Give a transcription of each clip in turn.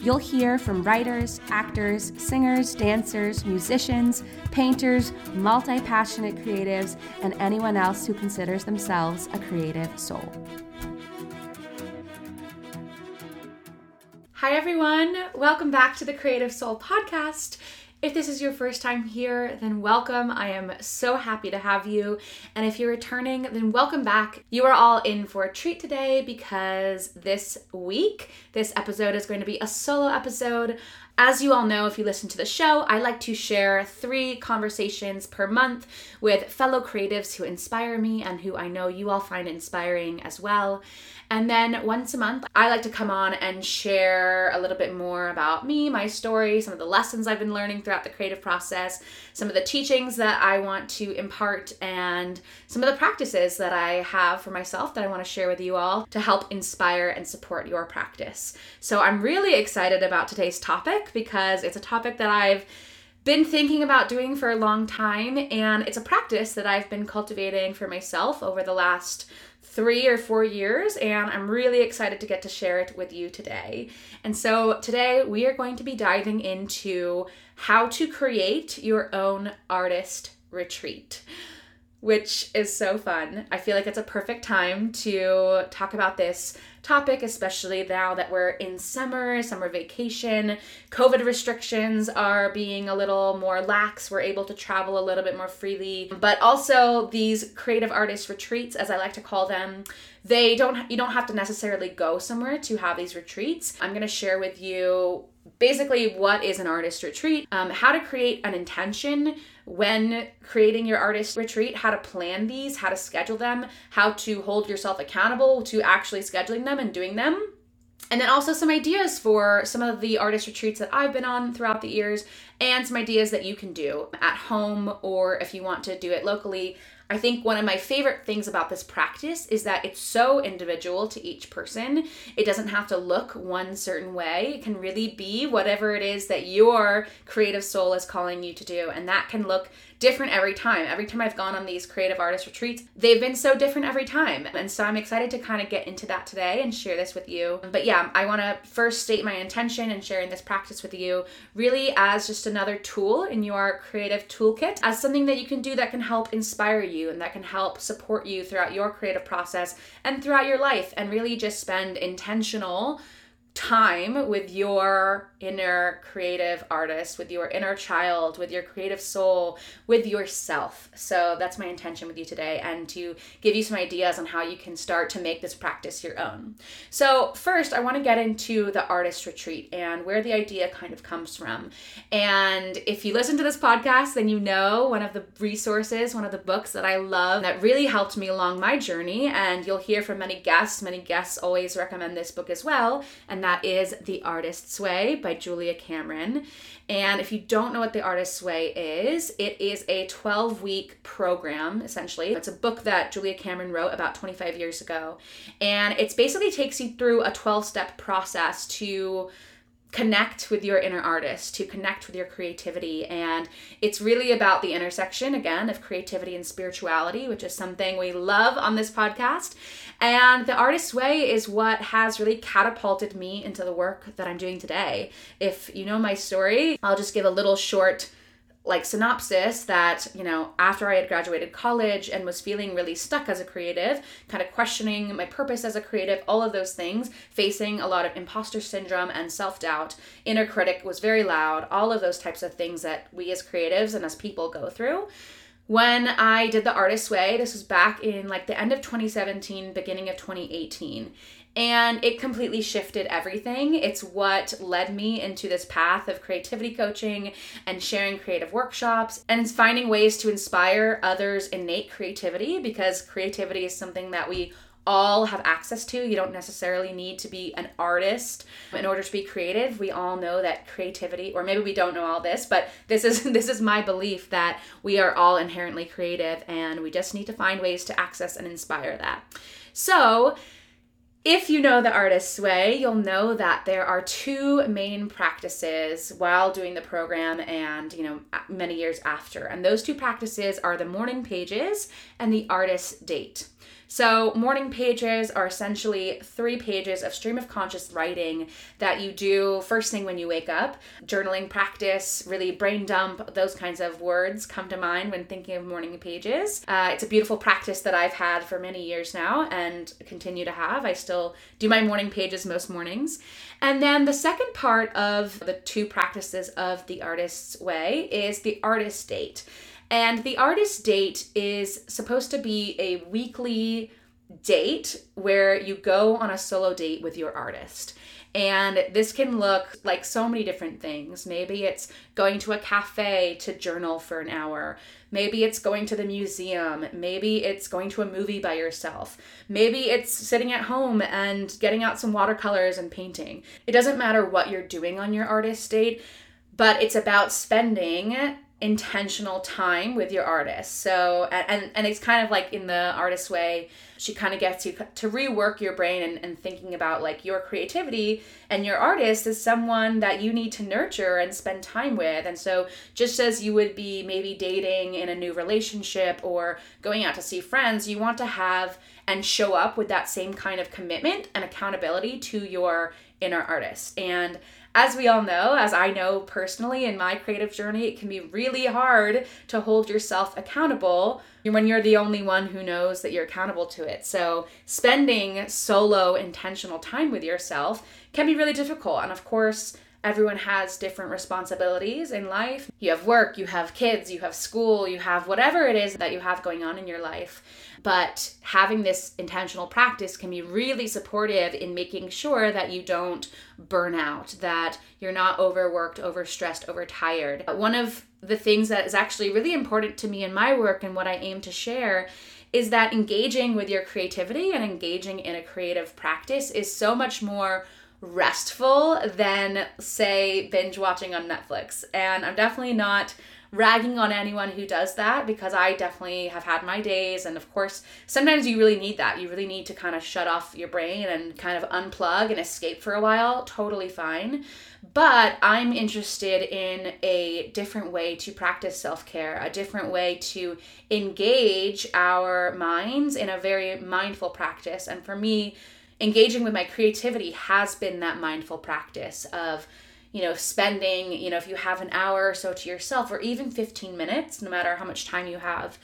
You'll hear from writers, actors, singers, dancers, musicians, painters, multi passionate creatives, and anyone else who considers themselves a creative soul. Hi, everyone. Welcome back to the Creative Soul Podcast. If this is your first time here, then welcome. I am so happy to have you. And if you're returning, then welcome back. You are all in for a treat today because this week, this episode is going to be a solo episode. As you all know, if you listen to the show, I like to share three conversations per month with fellow creatives who inspire me and who I know you all find inspiring as well. And then once a month, I like to come on and share a little bit more about me, my story, some of the lessons I've been learning throughout the creative process, some of the teachings that I want to impart, and some of the practices that I have for myself that I want to share with you all to help inspire and support your practice. So I'm really excited about today's topic because it's a topic that I've been thinking about doing for a long time, and it's a practice that I've been cultivating for myself over the last three or four years, and I'm really excited to get to share it with you today. And so, today we are going to be diving into how to create your own artist retreat which is so fun. I feel like it's a perfect time to talk about this topic, especially now that we're in summer, summer vacation. COVID restrictions are being a little more lax. We're able to travel a little bit more freely. But also these creative artist retreats, as I like to call them, they don't you don't have to necessarily go somewhere to have these retreats. I'm going to share with you basically what is an artist retreat, um, how to create an intention when creating your artist retreat, how to plan these, how to schedule them, how to hold yourself accountable to actually scheduling them and doing them. And then also some ideas for some of the artist retreats that I've been on throughout the years, and some ideas that you can do at home or if you want to do it locally. I think one of my favorite things about this practice is that it's so individual to each person. It doesn't have to look one certain way. It can really be whatever it is that your creative soul is calling you to do. And that can look different every time. Every time I've gone on these creative artist retreats, they've been so different every time. And so I'm excited to kind of get into that today and share this with you. But yeah, I want to first state my intention in sharing this practice with you really as just another tool in your creative toolkit, as something that you can do that can help inspire you and that can help support you throughout your creative process and throughout your life and really just spend intentional time with your inner creative artist, with your inner child, with your creative soul, with yourself. So that's my intention with you today, and to give you some ideas on how you can start to make this practice your own. So, first, I want to get into the artist retreat and where the idea kind of comes from. And if you listen to this podcast, then you know one of the resources, one of the books that I love that really helped me along my journey. And you'll hear from many guests, many guests always recommend this book as well. And that is The Artist's Way by Julia Cameron. And if you don't know what The Artist's Way is, it is a 12 week program, essentially. It's a book that Julia Cameron wrote about 25 years ago. And it basically takes you through a 12 step process to connect with your inner artist, to connect with your creativity. And it's really about the intersection, again, of creativity and spirituality, which is something we love on this podcast. And the artist's way is what has really catapulted me into the work that I'm doing today. If you know my story, I'll just give a little short like synopsis that you know after i had graduated college and was feeling really stuck as a creative kind of questioning my purpose as a creative all of those things facing a lot of imposter syndrome and self-doubt inner critic was very loud all of those types of things that we as creatives and as people go through when I did the artist way, this was back in like the end of 2017, beginning of 2018 and it completely shifted everything. It's what led me into this path of creativity coaching and sharing creative workshops and finding ways to inspire others' innate creativity because creativity is something that we all have access to. You don't necessarily need to be an artist in order to be creative. We all know that creativity or maybe we don't know all this, but this is this is my belief that we are all inherently creative and we just need to find ways to access and inspire that. So, if you know the artist's way, you'll know that there are two main practices while doing the program and, you know, many years after. And those two practices are the morning pages and the artist's date. So, morning pages are essentially three pages of stream of conscious writing that you do first thing when you wake up. Journaling practice, really brain dump, those kinds of words come to mind when thinking of morning pages. Uh, it's a beautiful practice that I've had for many years now and continue to have. I still do my morning pages most mornings. And then the second part of the two practices of the artist's way is the artist date. And the artist date is supposed to be a weekly date where you go on a solo date with your artist. And this can look like so many different things. Maybe it's going to a cafe to journal for an hour. Maybe it's going to the museum. Maybe it's going to a movie by yourself. Maybe it's sitting at home and getting out some watercolors and painting. It doesn't matter what you're doing on your artist date, but it's about spending intentional time with your artist. So and and it's kind of like in the artist way, she kind of gets you to rework your brain and, and thinking about like your creativity and your artist is someone that you need to nurture and spend time with. And so just as you would be maybe dating in a new relationship or going out to see friends, you want to have and show up with that same kind of commitment and accountability to your inner artist. And as we all know, as I know personally in my creative journey, it can be really hard to hold yourself accountable when you're the only one who knows that you're accountable to it. So, spending solo intentional time with yourself can be really difficult. And of course, everyone has different responsibilities in life. You have work, you have kids, you have school, you have whatever it is that you have going on in your life. But having this intentional practice can be really supportive in making sure that you don't burn out, that you're not overworked, overstressed, overtired. One of the things that is actually really important to me in my work and what I aim to share is that engaging with your creativity and engaging in a creative practice is so much more restful than, say, binge watching on Netflix. And I'm definitely not ragging on anyone who does that because I definitely have had my days. And of course, sometimes you really need that. You really need to kind of shut off your brain and kind of unplug and escape for a while. Totally fine. But I'm interested in a different way to practice self care, a different way to engage our minds in a very mindful practice. And for me, engaging with my creativity has been that mindful practice of you know, spending, you know, if you have an hour or so to yourself or even 15 minutes, no matter how much time you have,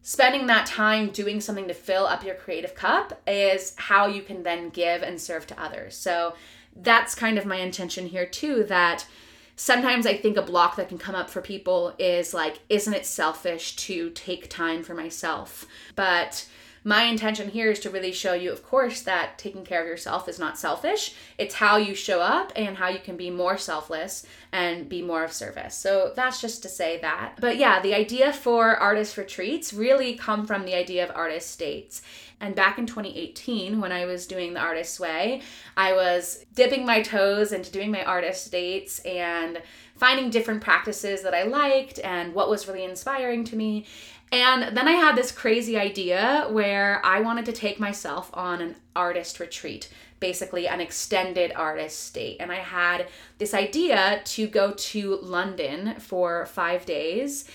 spending that time doing something to fill up your creative cup is how you can then give and serve to others. So that's kind of my intention here too that sometimes I think a block that can come up for people is like, isn't it selfish to take time for myself? But my intention here is to really show you, of course, that taking care of yourself is not selfish. It's how you show up and how you can be more selfless and be more of service. So that's just to say that. But yeah, the idea for artist retreats really come from the idea of artist dates. And back in 2018, when I was doing the artist's way, I was dipping my toes into doing my artist dates and finding different practices that I liked and what was really inspiring to me. And then I had this crazy idea where I wanted to take myself on an artist retreat, basically an extended artist date. And I had this idea to go to London for five days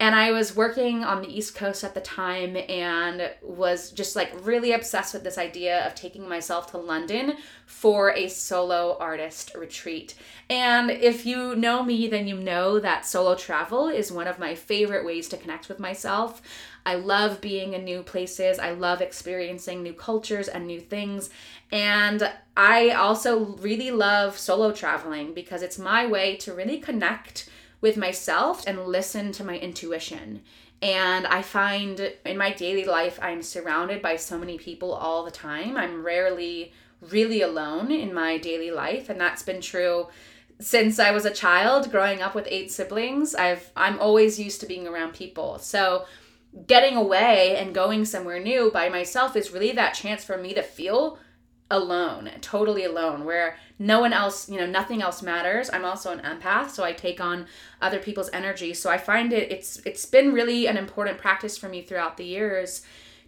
and I was working on the East Coast at the time and was just like really obsessed with this idea of taking myself to London for a solo artist retreat. And if you know me, then you know that solo travel is one of my favorite ways to connect with myself. I love being in new places, I love experiencing new cultures and new things. And I also really love solo traveling because it's my way to really connect with myself and listen to my intuition. And I find in my daily life, I'm surrounded by so many people all the time. I'm rarely really alone in my daily life, and that's been true since I was a child growing up with eight siblings. I've I'm always used to being around people. So getting away and going somewhere new by myself is really that chance for me to feel alone, totally alone, where no one else, you know, nothing else matters. I'm also an empath, so I take on other people's energy. So I find it it's it's been really an important practice for me throughout the years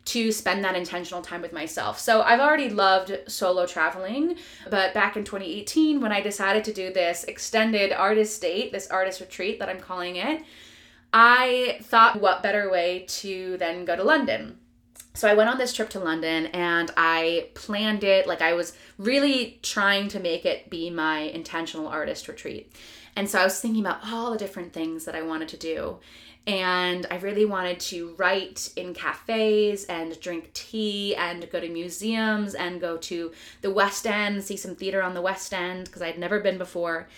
to spend that intentional time with myself. So I've already loved solo traveling, but back in 2018 when I decided to do this extended artist date, this artist retreat that I'm calling it, I thought what better way to then go to London so I went on this trip to London and I planned it like I was really trying to make it be my intentional artist retreat. And so I was thinking about all the different things that I wanted to do. And I really wanted to write in cafes and drink tea and go to museums and go to the West End, see some theater on the West End because I'd never been before.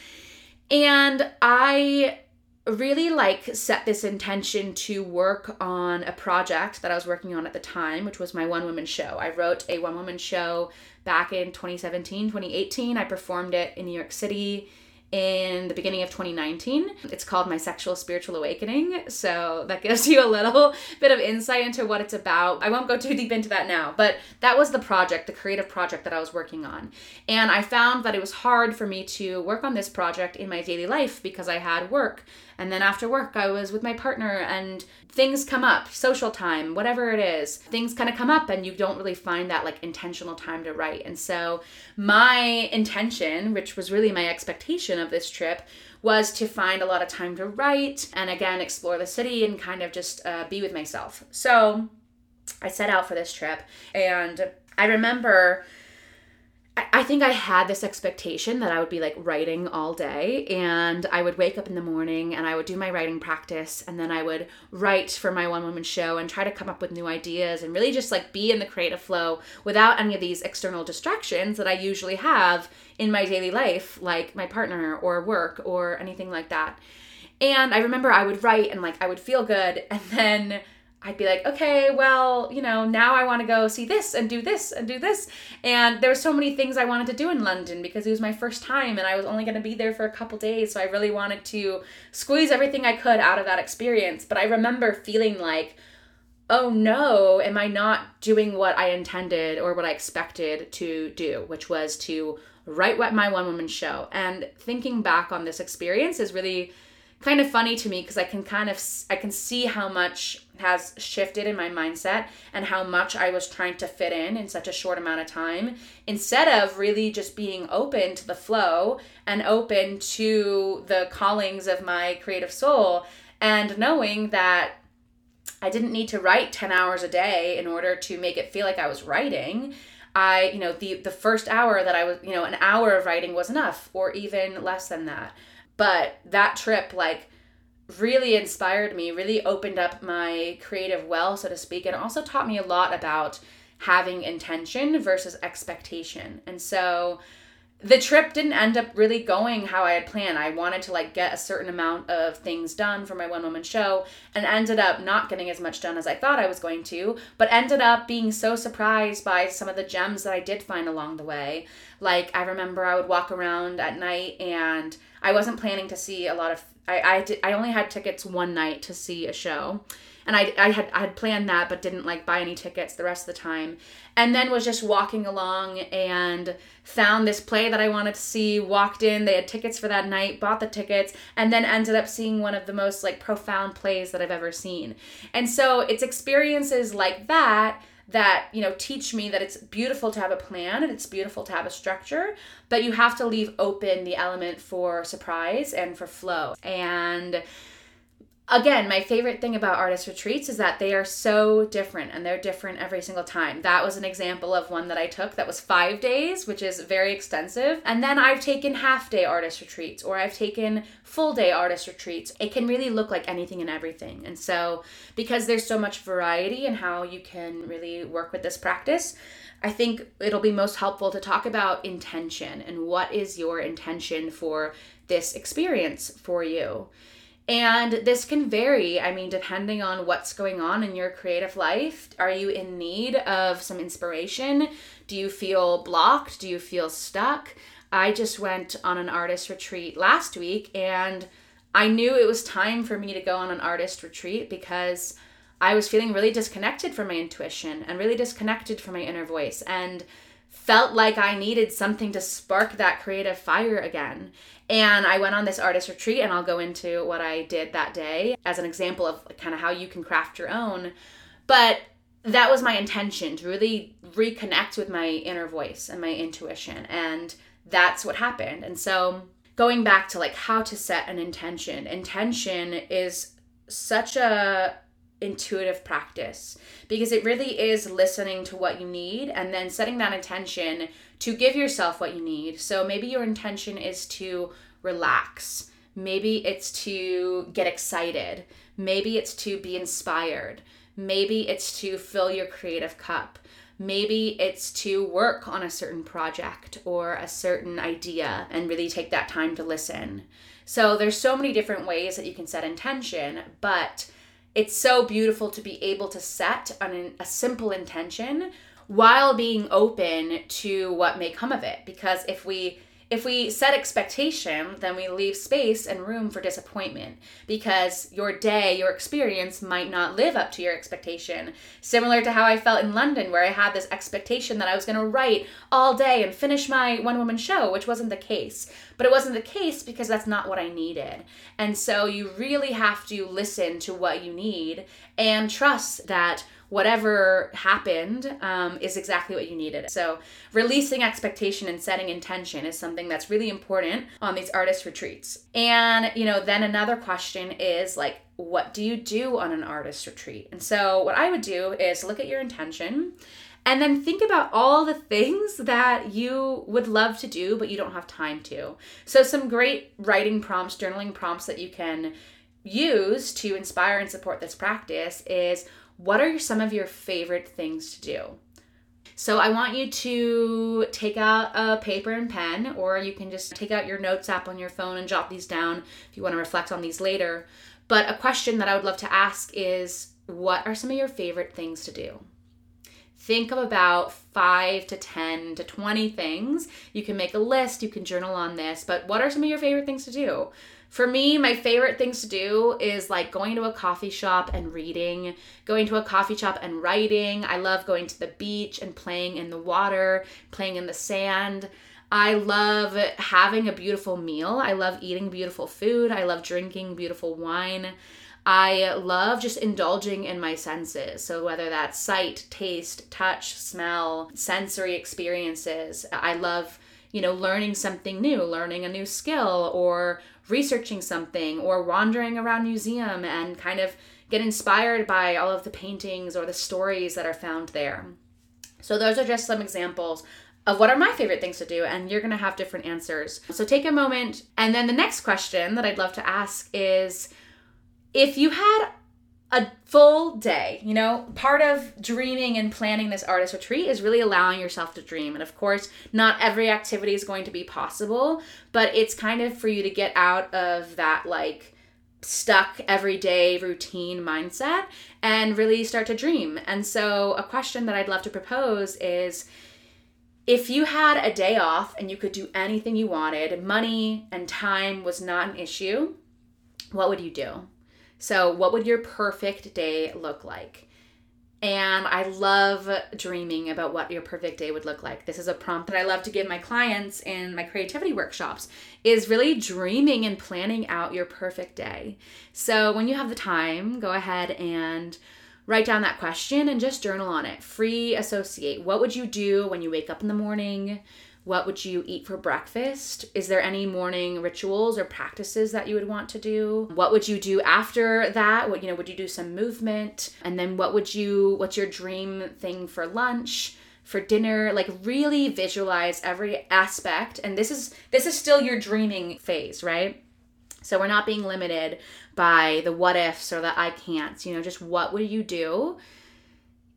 And I really like set this intention to work on a project that I was working on at the time, which was my one woman show. I wrote a one woman show back in 2017, 2018. I performed it in New York City in the beginning of 2019. It's called My Sexual Spiritual Awakening. So that gives you a little bit of insight into what it's about. I won't go too deep into that now, but that was the project, the creative project that I was working on. And I found that it was hard for me to work on this project in my daily life because I had work. And then after work, I was with my partner and things come up, social time, whatever it is, things kind of come up and you don't really find that like intentional time to write. And so my intention, which was really my expectation of this trip, was to find a lot of time to write and again explore the city and kind of just uh, be with myself. So I set out for this trip and I remember I think I had this expectation that I would be like writing all day and I would wake up in the morning and I would do my writing practice and then I would write for my one woman show and try to come up with new ideas and really just like be in the creative flow without any of these external distractions that I usually have in my daily life, like my partner or work or anything like that. And I remember I would write and like I would feel good and then I'd be like, okay, well, you know, now I want to go see this and do this and do this. And there were so many things I wanted to do in London because it was my first time and I was only going to be there for a couple days. So I really wanted to squeeze everything I could out of that experience. But I remember feeling like, oh no, am I not doing what I intended or what I expected to do, which was to write what my one woman show. And thinking back on this experience is really kind of funny to me because I can kind of I can see how much has shifted in my mindset and how much I was trying to fit in in such a short amount of time instead of really just being open to the flow and open to the callings of my creative soul and knowing that I didn't need to write 10 hours a day in order to make it feel like I was writing. I, you know, the the first hour that I was, you know, an hour of writing was enough or even less than that. But that trip like really inspired me, really opened up my creative well, so to speak, and also taught me a lot about having intention versus expectation. And so the trip didn't end up really going how I had planned. I wanted to like get a certain amount of things done for my one woman show and ended up not getting as much done as I thought I was going to, but ended up being so surprised by some of the gems that I did find along the way. Like I remember I would walk around at night and I wasn't planning to see a lot of I I, did, I only had tickets one night to see a show and I, I had I had planned that but didn't like buy any tickets the rest of the time. And then was just walking along and found this play that I wanted to see walked in they had tickets for that night bought the tickets and then ended up seeing one of the most like profound plays that I've ever seen. And so it's experiences like that that you know teach me that it's beautiful to have a plan and it's beautiful to have a structure but you have to leave open the element for surprise and for flow. And again, my favorite thing about artist retreats is that they are so different and they're different every single time. That was an example of one that I took that was five days, which is very extensive. And then I've taken half day artist retreats or I've taken full day artist retreats. It can really look like anything and everything. And so, because there's so much variety in how you can really work with this practice, I think it'll be most helpful to talk about intention and what is your intention for this experience for you. And this can vary, I mean, depending on what's going on in your creative life. Are you in need of some inspiration? Do you feel blocked? Do you feel stuck? I just went on an artist retreat last week and I knew it was time for me to go on an artist retreat because I was feeling really disconnected from my intuition and really disconnected from my inner voice and felt like I needed something to spark that creative fire again. And I went on this artist retreat, and I'll go into what I did that day as an example of kind of how you can craft your own. But that was my intention to really reconnect with my inner voice and my intuition. And that's what happened. And so, going back to like how to set an intention, intention is such a intuitive practice because it really is listening to what you need and then setting that intention to give yourself what you need. So maybe your intention is to relax. Maybe it's to get excited. Maybe it's to be inspired. Maybe it's to fill your creative cup. Maybe it's to work on a certain project or a certain idea and really take that time to listen. So there's so many different ways that you can set intention, but it's so beautiful to be able to set an, a simple intention while being open to what may come of it. Because if we if we set expectation, then we leave space and room for disappointment because your day, your experience might not live up to your expectation. Similar to how I felt in London, where I had this expectation that I was going to write all day and finish my one woman show, which wasn't the case. But it wasn't the case because that's not what I needed. And so you really have to listen to what you need and trust that whatever happened um, is exactly what you needed. So, releasing expectation and setting intention is something that's really important on these artist retreats. And, you know, then another question is like, what do you do on an artist retreat? And so, what I would do is look at your intention and then think about all the things that you would love to do, but you don't have time to. So, some great writing prompts, journaling prompts that you can use to inspire and support this practice is what are some of your favorite things to do? So I want you to take out a paper and pen, or you can just take out your notes app on your phone and jot these down if you want to reflect on these later. But a question that I would love to ask is what are some of your favorite things to do? Think of about five to 10 to 20 things. You can make a list, you can journal on this, but what are some of your favorite things to do? For me, my favorite things to do is like going to a coffee shop and reading, going to a coffee shop and writing. I love going to the beach and playing in the water, playing in the sand. I love having a beautiful meal. I love eating beautiful food. I love drinking beautiful wine. I love just indulging in my senses. So, whether that's sight, taste, touch, smell, sensory experiences, I love, you know, learning something new, learning a new skill, or researching something or wandering around museum and kind of get inspired by all of the paintings or the stories that are found there. So those are just some examples of what are my favorite things to do and you're to have different answers. So take a moment and then the next question that I'd love to ask is if you had a full day. You know, part of dreaming and planning this artist retreat is really allowing yourself to dream. And of course, not every activity is going to be possible, but it's kind of for you to get out of that like stuck everyday routine mindset and really start to dream. And so, a question that I'd love to propose is if you had a day off and you could do anything you wanted, money and time was not an issue, what would you do? So, what would your perfect day look like? And I love dreaming about what your perfect day would look like. This is a prompt that I love to give my clients in my creativity workshops is really dreaming and planning out your perfect day. So, when you have the time, go ahead and write down that question and just journal on it. Free associate. What would you do when you wake up in the morning? What would you eat for breakfast? Is there any morning rituals or practices that you would want to do? What would you do after that? What you know, would you do some movement? And then what would you what's your dream thing for lunch? for dinner like really visualize every aspect and this is this is still your dreaming phase right so we're not being limited by the what ifs or the i can'ts you know just what would you do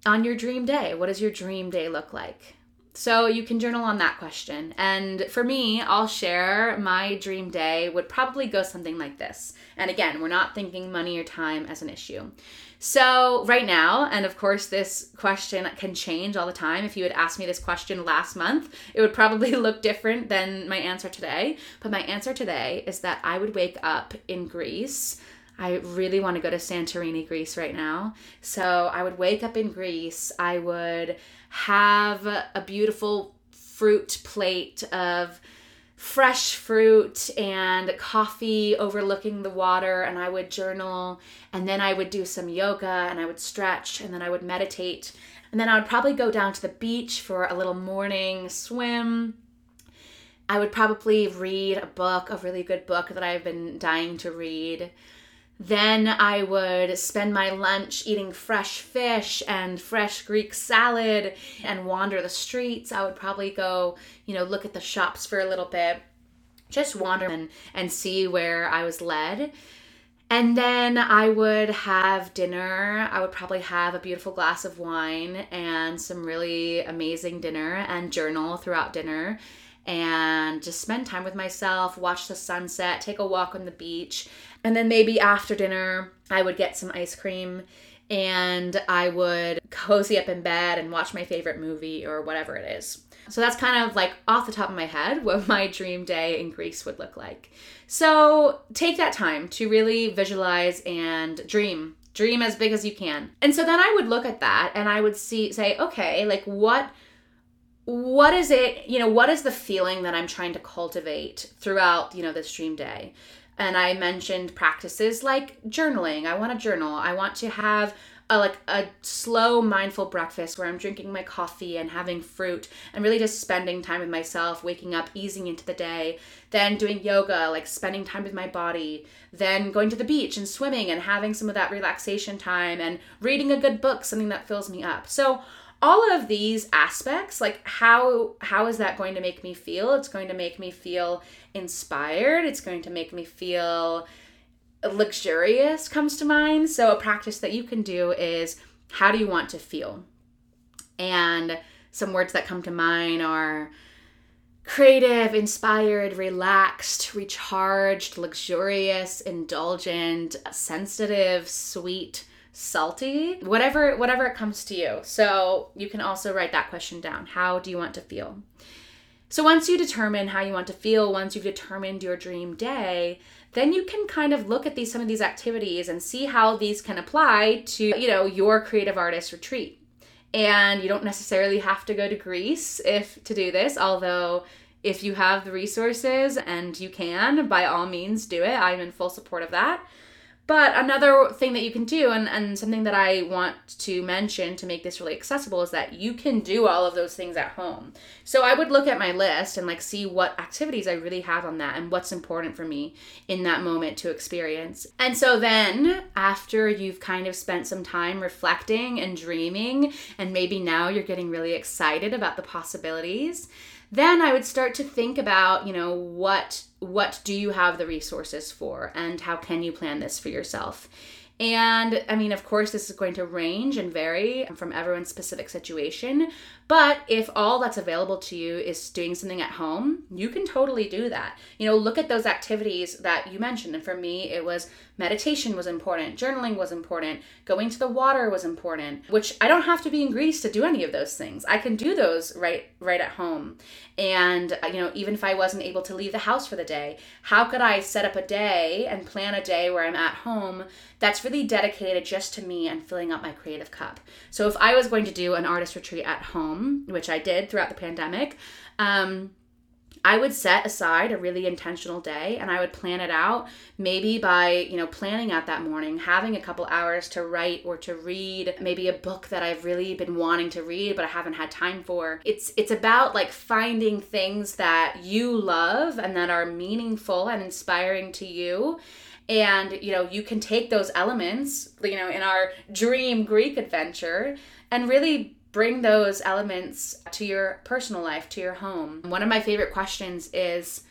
on your dream day what does your dream day look like so you can journal on that question. And for me, I'll share my dream day would probably go something like this. And again, we're not thinking money or time as an issue. So, right now, and of course, this question can change all the time. If you had asked me this question last month, it would probably look different than my answer today. But my answer today is that I would wake up in Greece I really want to go to Santorini, Greece right now. So I would wake up in Greece. I would have a beautiful fruit plate of fresh fruit and coffee overlooking the water and I would journal and then I would do some yoga and I would stretch and then I would meditate and then I would probably go down to the beach for a little morning swim. I would probably read a book, a really good book that I've been dying to read. Then I would spend my lunch eating fresh fish and fresh Greek salad and wander the streets. I would probably go, you know, look at the shops for a little bit, just wander and, and see where I was led. And then I would have dinner. I would probably have a beautiful glass of wine and some really amazing dinner and journal throughout dinner and just spend time with myself, watch the sunset, take a walk on the beach. And then maybe after dinner, I would get some ice cream and I would cozy up in bed and watch my favorite movie or whatever it is. So that's kind of like off the top of my head what my dream day in Greece would look like. So take that time to really visualize and dream. Dream as big as you can. And so then I would look at that and I would see say, okay, like what what is it, you know, what is the feeling that I'm trying to cultivate throughout, you know, this dream day? And I mentioned practices like journaling. I want to journal. I want to have a like a slow mindful breakfast where I'm drinking my coffee and having fruit and really just spending time with myself, waking up, easing into the day, then doing yoga, like spending time with my body, then going to the beach and swimming and having some of that relaxation time and reading a good book, something that fills me up. So all of these aspects like how how is that going to make me feel it's going to make me feel inspired it's going to make me feel luxurious comes to mind. So, a practice that you can do is how do you want to feel? And some words that come to mind are creative, inspired, relaxed, recharged, luxurious, indulgent, sensitive, sweet, salty, whatever whatever it comes to you. So, you can also write that question down. How do you want to feel? So, once you determine how you want to feel, once you've determined your dream day, then you can kind of look at these some of these activities and see how these can apply to, you know, your creative artist retreat. And you don't necessarily have to go to Greece if to do this, although if you have the resources and you can, by all means do it. I'm in full support of that. But another thing that you can do, and, and something that I want to mention to make this really accessible, is that you can do all of those things at home. So I would look at my list and like see what activities I really have on that and what's important for me in that moment to experience. And so then, after you've kind of spent some time reflecting and dreaming, and maybe now you're getting really excited about the possibilities, then I would start to think about, you know, what what do you have the resources for and how can you plan this for yourself? And I mean, of course, this is going to range and vary from everyone's specific situation. But if all that's available to you is doing something at home, you can totally do that. You know, look at those activities that you mentioned. And for me, it was meditation was important, journaling was important, going to the water was important, which I don't have to be in Greece to do any of those things. I can do those right right at home. And uh, you know, even if I wasn't able to leave the house for the day, how could I set up a day and plan a day where I'm at home that's really dedicated just to me and filling up my creative cup. So if I was going to do an artist retreat at home, which I did throughout the pandemic, um, I would set aside a really intentional day and I would plan it out maybe by, you know, planning out that morning, having a couple hours to write or to read maybe a book that I've really been wanting to read but I haven't had time for. It's it's about like finding things that you love and that are meaningful and inspiring to you and you know you can take those elements you know in our dream greek adventure and really bring those elements to your personal life to your home one of my favorite questions is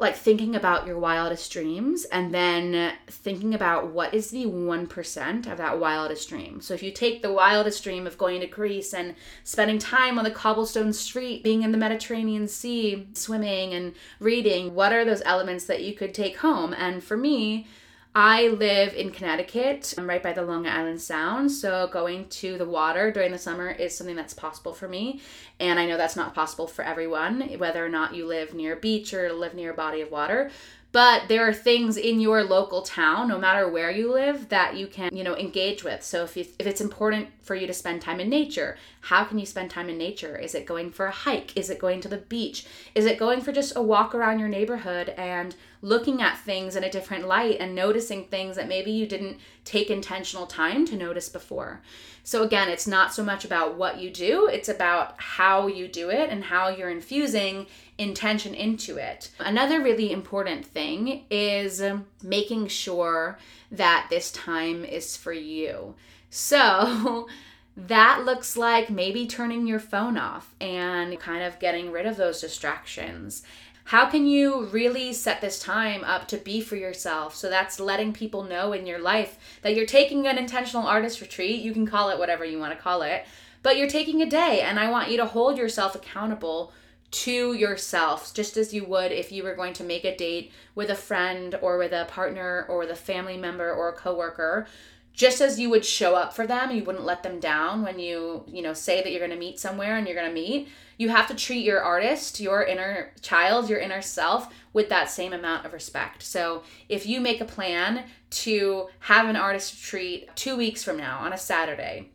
like thinking about your wildest dreams and then thinking about what is the 1% of that wildest dream. So if you take the wildest dream of going to Greece and spending time on the cobblestone street, being in the Mediterranean Sea, swimming and reading, what are those elements that you could take home? And for me, I live in Connecticut. I'm right by the Long Island Sound, so going to the water during the summer is something that's possible for me. And I know that's not possible for everyone, whether or not you live near a beach or live near a body of water. but there are things in your local town no matter where you live that you can you know engage with so if, if it's important for you to spend time in nature how can you spend time in nature is it going for a hike is it going to the beach is it going for just a walk around your neighborhood and looking at things in a different light and noticing things that maybe you didn't take intentional time to notice before so again it's not so much about what you do it's about how you do it and how you're infusing intention into it. Another really important thing is making sure that this time is for you. So, that looks like maybe turning your phone off and kind of getting rid of those distractions. How can you really set this time up to be for yourself? So that's letting people know in your life that you're taking an intentional artist retreat. You can call it whatever you want to call it, but you're taking a day, and I want you to hold yourself accountable to yourself, just as you would if you were going to make a date with a friend or with a partner or with a family member or a coworker. Just as you would show up for them, you wouldn't let them down when you, you know, say that you're going to meet somewhere and you're going to meet. You have to treat your artist, your inner child, your inner self with that same amount of respect. So, if you make a plan to have an artist retreat 2 weeks from now on a Saturday,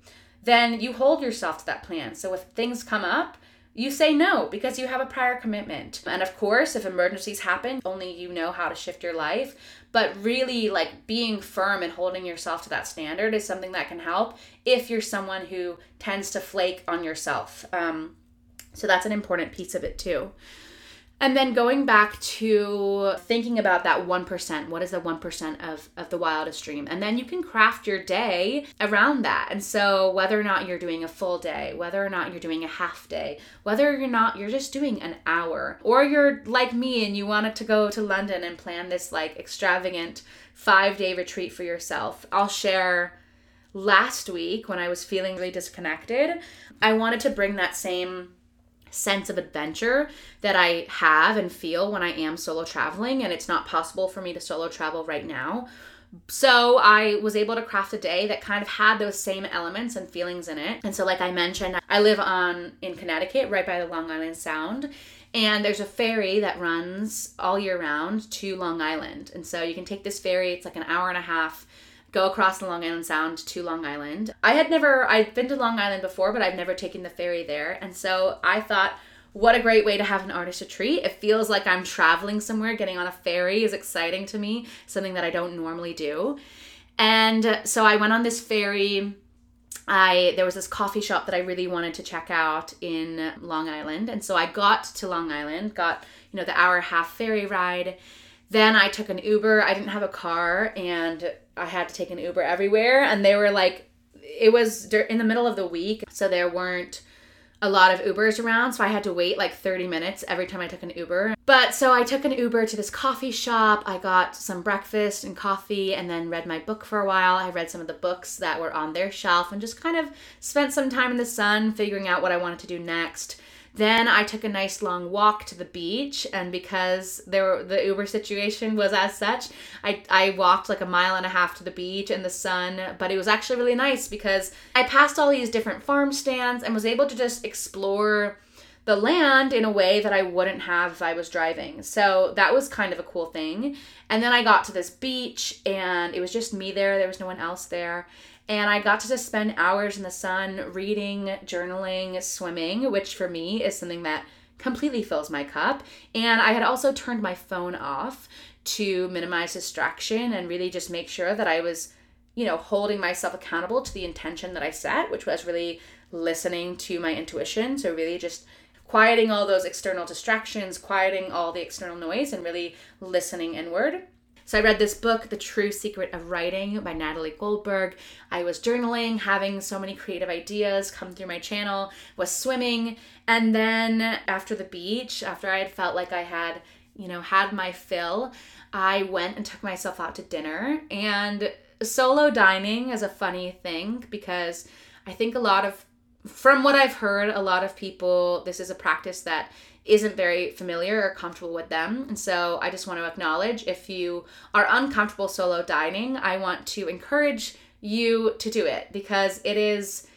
then you hold yourself to that plan. So if things come up, you say no because you have a prior commitment. And of course, if emergencies happen, only you know how to shift your life. But really, like being firm and holding yourself to that standard is something that can help if you're someone who tends to flake on yourself. Um, so that's an important piece of it too. And then going back to thinking about that 1%, what is the 1% of, of the wildest dream? And then you can craft your day around that. And so, whether or not you're doing a full day, whether or not you're doing a half day, whether you're not, you're just doing an hour, or you're like me and you wanted to go to London and plan this like extravagant five day retreat for yourself, I'll share last week when I was feeling really disconnected. I wanted to bring that same sense of adventure that I have and feel when I am solo traveling, and it's not possible for me to solo travel right now. So I was able to craft a day that kind of had those same elements and feelings in it. And so like I mentioned, I live on in Connecticut right by the Long Island Sound and there's a ferry that runs all year round to Long Island. And so you can take this ferry, it's like an hour and a half go across the Long Island Sound to Long Island. I had never, I'd been to Long Island before, but I've never taken the ferry there. And so I thought, what a great way to have an artist retreat. It feels like I'm traveling somewhere. Getting on a ferry is exciting to me, something that I don't normally do. And so I went on this ferry. I there was this coffee shop that I really wanted to check out in Long Island. And so I got to Long Island, got, you know, the hour half ferry ride. Then I took an Uber. I didn't have a car and I had to take an Uber everywhere. And they were like, it was in the middle of the week. So there weren't a lot of Ubers around, so I had to wait like 30 minutes every time I took an Uber. But so I took an Uber to this coffee shop. I got some breakfast and coffee and then read my book for a while. I read some of the books that were on their shelf and just kind of spent some time in the sun figuring out what I wanted to do next. Then I took a nice long walk to the beach, and because there the Uber situation was as such, I I walked like a mile and a half to the beach in the sun. But it was actually really nice because I passed all these different farm stands and was able to just explore the land in a way that I wouldn't have if I was driving. So that was kind of a cool thing. And then I got to this beach and it was just me there, there was no one else there and I got to just spend hours in the sun reading, journaling, swimming, which for me is something that completely fills my cup. And I had also turned my phone off to minimize distraction and really just make sure that I was, you know, holding myself accountable to the intention that I set, which was really listening to my intuition. So, really just quieting all those external distractions, quieting all the external noise, and really listening inward. So I read this book, The True Secret of Writing by Natalie Goldberg. I was journaling, having so many creative ideas come through my channel, was swimming, and then after the beach, after I had felt like I had, you know, had my fill, I went and took myself out to dinner. And solo dining is a funny thing because I think a lot of from what I've heard, a lot of people, this is a practice that isn't very familiar or comfortable with them. And so I just want to acknowledge if you are uncomfortable solo dining, I want to encourage you to do it because it is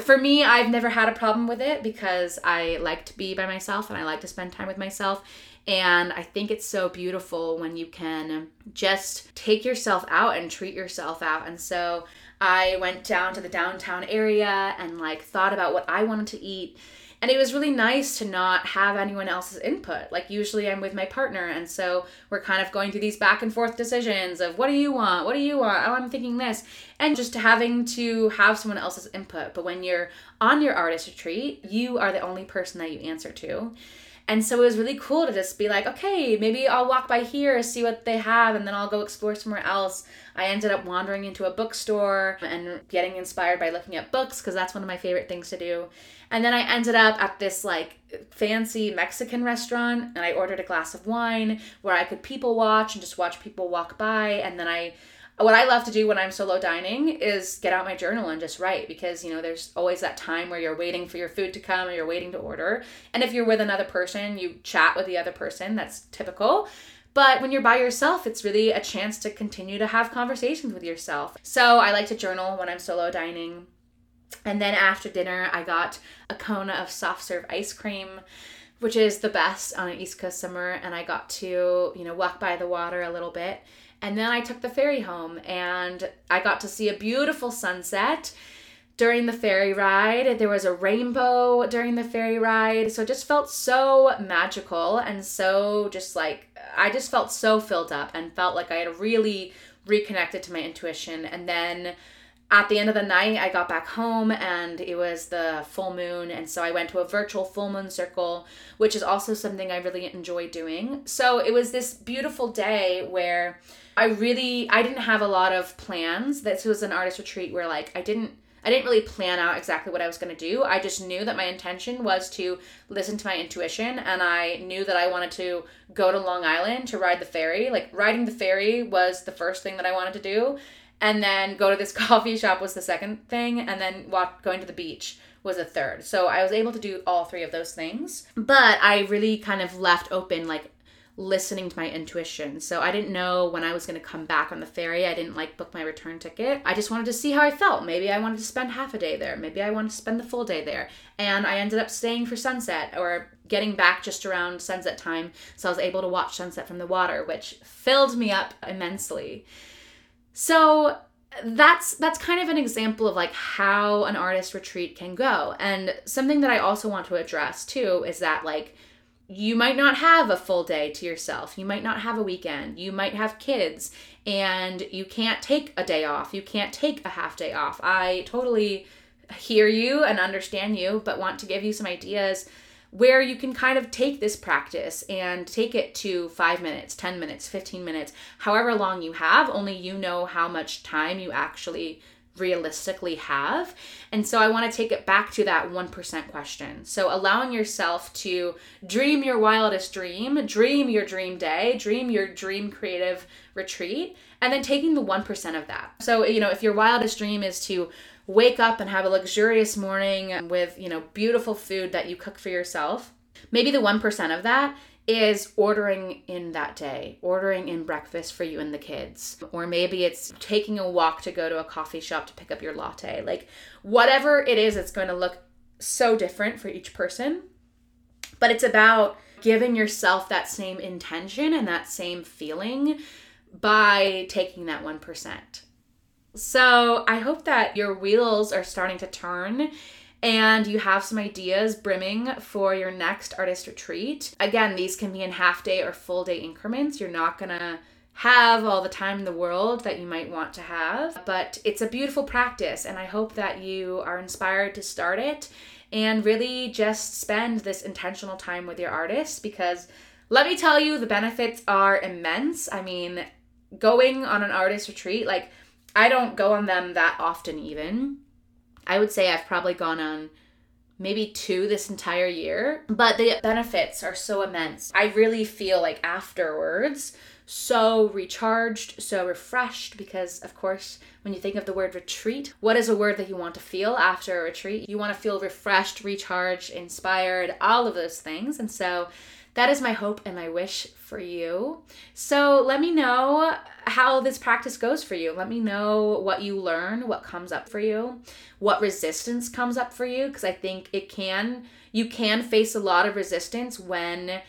for me I've never had a problem with it because I like to be by myself and I like to spend time with myself And I think it's so beautiful when you can just take yourself out and treat yourself out. And so I went down to the downtown area and like thought about what I wanted to eat and it was really nice to not have anyone else's input. Like usually I'm with my partner and so we're kind of going through these back and forth decisions of what do you want? What do you want? Oh, I'm thinking this. And just having to have someone else's input. But when you're on your artist retreat, you are the only person that you answer to. And so it was really cool to just be like, okay, maybe I'll walk by here, see what they have, and then I'll go explore somewhere else. I ended up wandering into a bookstore and getting inspired by looking at books because that's one of my favorite things to do. And then I ended up at this like fancy Mexican restaurant and I ordered a glass of wine where I could people watch and just watch people walk by. And then I, what I love to do when I'm solo dining is get out my journal and just write because, you know, there's always that time where you're waiting for your food to come or you're waiting to order. And if you're with another person, you chat with the other person. That's typical. But when you're by yourself, it's really a chance to continue to have conversations with yourself. So I like to journal when I'm solo dining. And then after dinner, I got a cone of soft serve ice cream, which is the best on an East Coast summer. And I got to, you know, walk by the water a little bit. And then I took the ferry home and I got to see a beautiful sunset during the ferry ride. There was a rainbow during the ferry ride. So it just felt so magical and so just like, I just felt so filled up and felt like I had really reconnected to my intuition. And then at the end of the night, I got back home and it was the full moon. And so I went to a virtual full moon circle, which is also something I really enjoy doing. So it was this beautiful day where I really, I didn't have a lot of plans. This was an artist retreat where like I didn't, I didn't really plan out exactly what I was going to do. I just knew that my intention was to listen to my intuition and I knew that I wanted to go to Long Island to ride the ferry. Like riding the ferry was the first thing that I wanted to do and then go to this coffee shop was the second thing and then walk going to the beach was a third. So i was able to do all three of those things but i really kind of left open like listening to my intuition. So i didn't know when i was going to come back on the ferry. I didn't like book my return ticket. I just wanted to see how i felt. Maybe i wanted to spend half a day there. Maybe i wanted to spend the full day there. And i ended up staying for sunset or getting back just around sunset time. So i was able to watch sunset from the water which filled me up immensely so that's that's kind of an example of like how an artist retreat can go. And something that I also want to address too is that like you might not have a full day to yourself. You might not have a weekend. You might have kids and you can't take a day off. You can't take a half day off. I totally hear you and understand you, but want to give you some ideas where you can kind of take this practice and take it to five minutes, 10 minutes, 15 minutes, however long you have. Only you know how much time you actually realistically have. And so I want to take it back to that 1% question. So allowing yourself to dream your wildest dream, dream your dream day, dream your dream creative retreat, and then taking the 1% of that. So, you know, if your wildest dream is to wake up and have a luxurious morning with, you know, beautiful food that you cook for yourself. Maybe the 1% of that is ordering in that day, ordering in breakfast for you and the kids. Or maybe it's taking a walk to go to a coffee shop to pick up your latte. Like, whatever it is, it's going to look so different for each person. But it's about giving yourself that same intention and that same feeling by taking that 1%. So I hope that your wheels are starting to turn and you have some ideas brimming for your next artist retreat. Again, these can be in half day or full day increments. You're not gonna have all the time in the world that you might want to have, but it's a beautiful practice, and I hope that you are inspired to start it and really just spend this intentional time with your artists because let me tell you, the benefits are immense. I mean, going on an artist retreat, like, I don't go on them that often, even. I would say I've probably gone on maybe two this entire year, but the benefits are so immense. I really feel like afterwards so recharged, so refreshed because, of course, when you think of the word retreat, what is a word that you want to feel after a retreat? You want to feel refreshed, recharged, inspired, all of those things. And so that is my hope and my wish for you. So let me know how this practice goes for you. Let me know what you learn, what comes up for you, what resistance comes up for you, because I think it can, you can face a lot of resistance when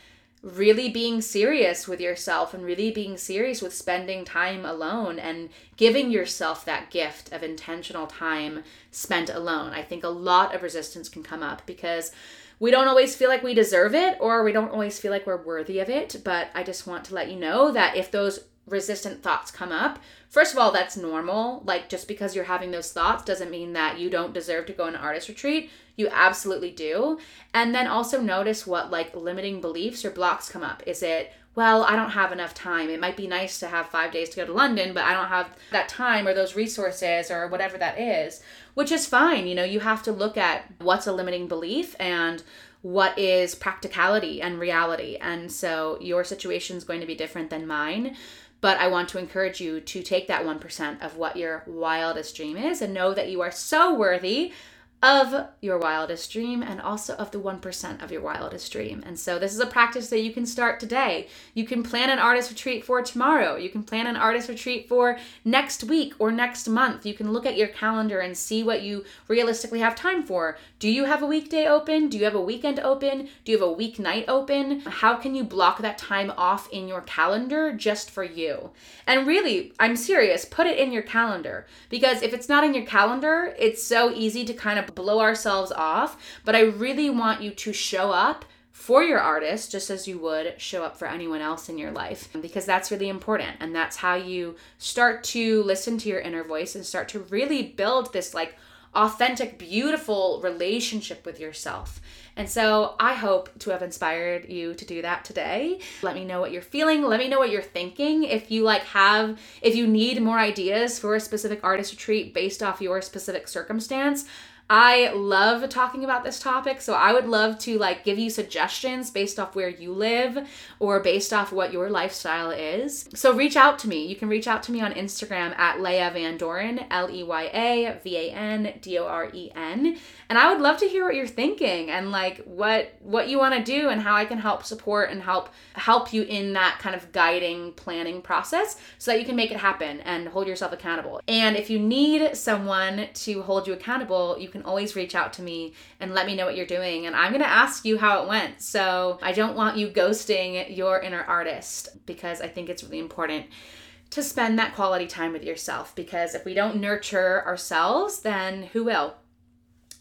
really being serious with yourself and really being serious with spending time alone and giving yourself that gift of intentional time spent alone. I think a lot of resistance can come up because we don't always feel like we deserve it or we don't always feel like we're worthy of it. But I just want to let you know that if those resistant thoughts come up, first of all, that's normal. Like, just because you're having those thoughts doesn't mean that you don't deserve to go on an artist retreat. You absolutely do. And then also notice what like limiting beliefs or blocks come up. Is it, well, I don't have enough time. It might be nice to have five days to go to London, but I don't have that time or those resources or whatever that is, which is fine. You know, you have to look at what's a limiting belief and what is practicality and reality. And so your situation is going to be different than mine. But I want to encourage you to take that 1% of what your wildest dream is and know that you are so worthy of your wildest dream and also of the 1% of your wildest dream. And so, this is a practice that you can start today. You can plan an artist retreat for tomorrow. You can plan an artist retreat for next week or next month. You can look at your calendar and see what you realistically have time for. Do you have a weekday open? Do you have a weekend open? Do you have a weeknight open? How can you block that time off in your calendar just for you? And really, I'm serious, put it in your calendar because if it's not in your calendar, it's so easy to kind of blow ourselves off, but I really want you to show up for your artist just as you would show up for anyone else in your life because that's really important and that's how you start to listen to your inner voice and start to really build this like authentic beautiful relationship with yourself and so I hope to have inspired you to do that today. Let me know what you're feeling. Let me know what you're thinking. If you like have, if you need more ideas for a specific artist retreat based off your specific circumstance, I love talking about this topic, so I would love to like give you suggestions based off where you live or based off what your lifestyle is. So reach out to me. You can reach out to me on Instagram at Leya Van Doren, L E Y A V A N D O R E N, and I would love to hear what you're thinking and like what what you want to do and how I can help support and help help you in that kind of guiding planning process so that you can make it happen and hold yourself accountable. And if you need someone to hold you accountable, you can always reach out to me and let me know what you're doing. And I'm going to ask you how it went. So I don't want you ghosting your inner artist because I think it's really important to spend that quality time with yourself because if we don't nurture ourselves, then who will?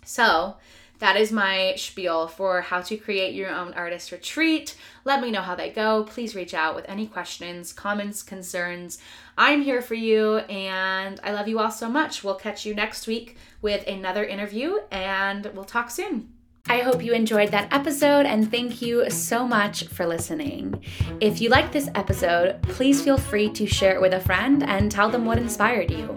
So, that is my spiel for how to create your own artist retreat. Let me know how they go. Please reach out with any questions, comments, concerns. I'm here for you, and I love you all so much. We'll catch you next week with another interview, and we'll talk soon. I hope you enjoyed that episode and thank you so much for listening. If you liked this episode, please feel free to share it with a friend and tell them what inspired you.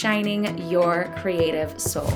shining your creative soul.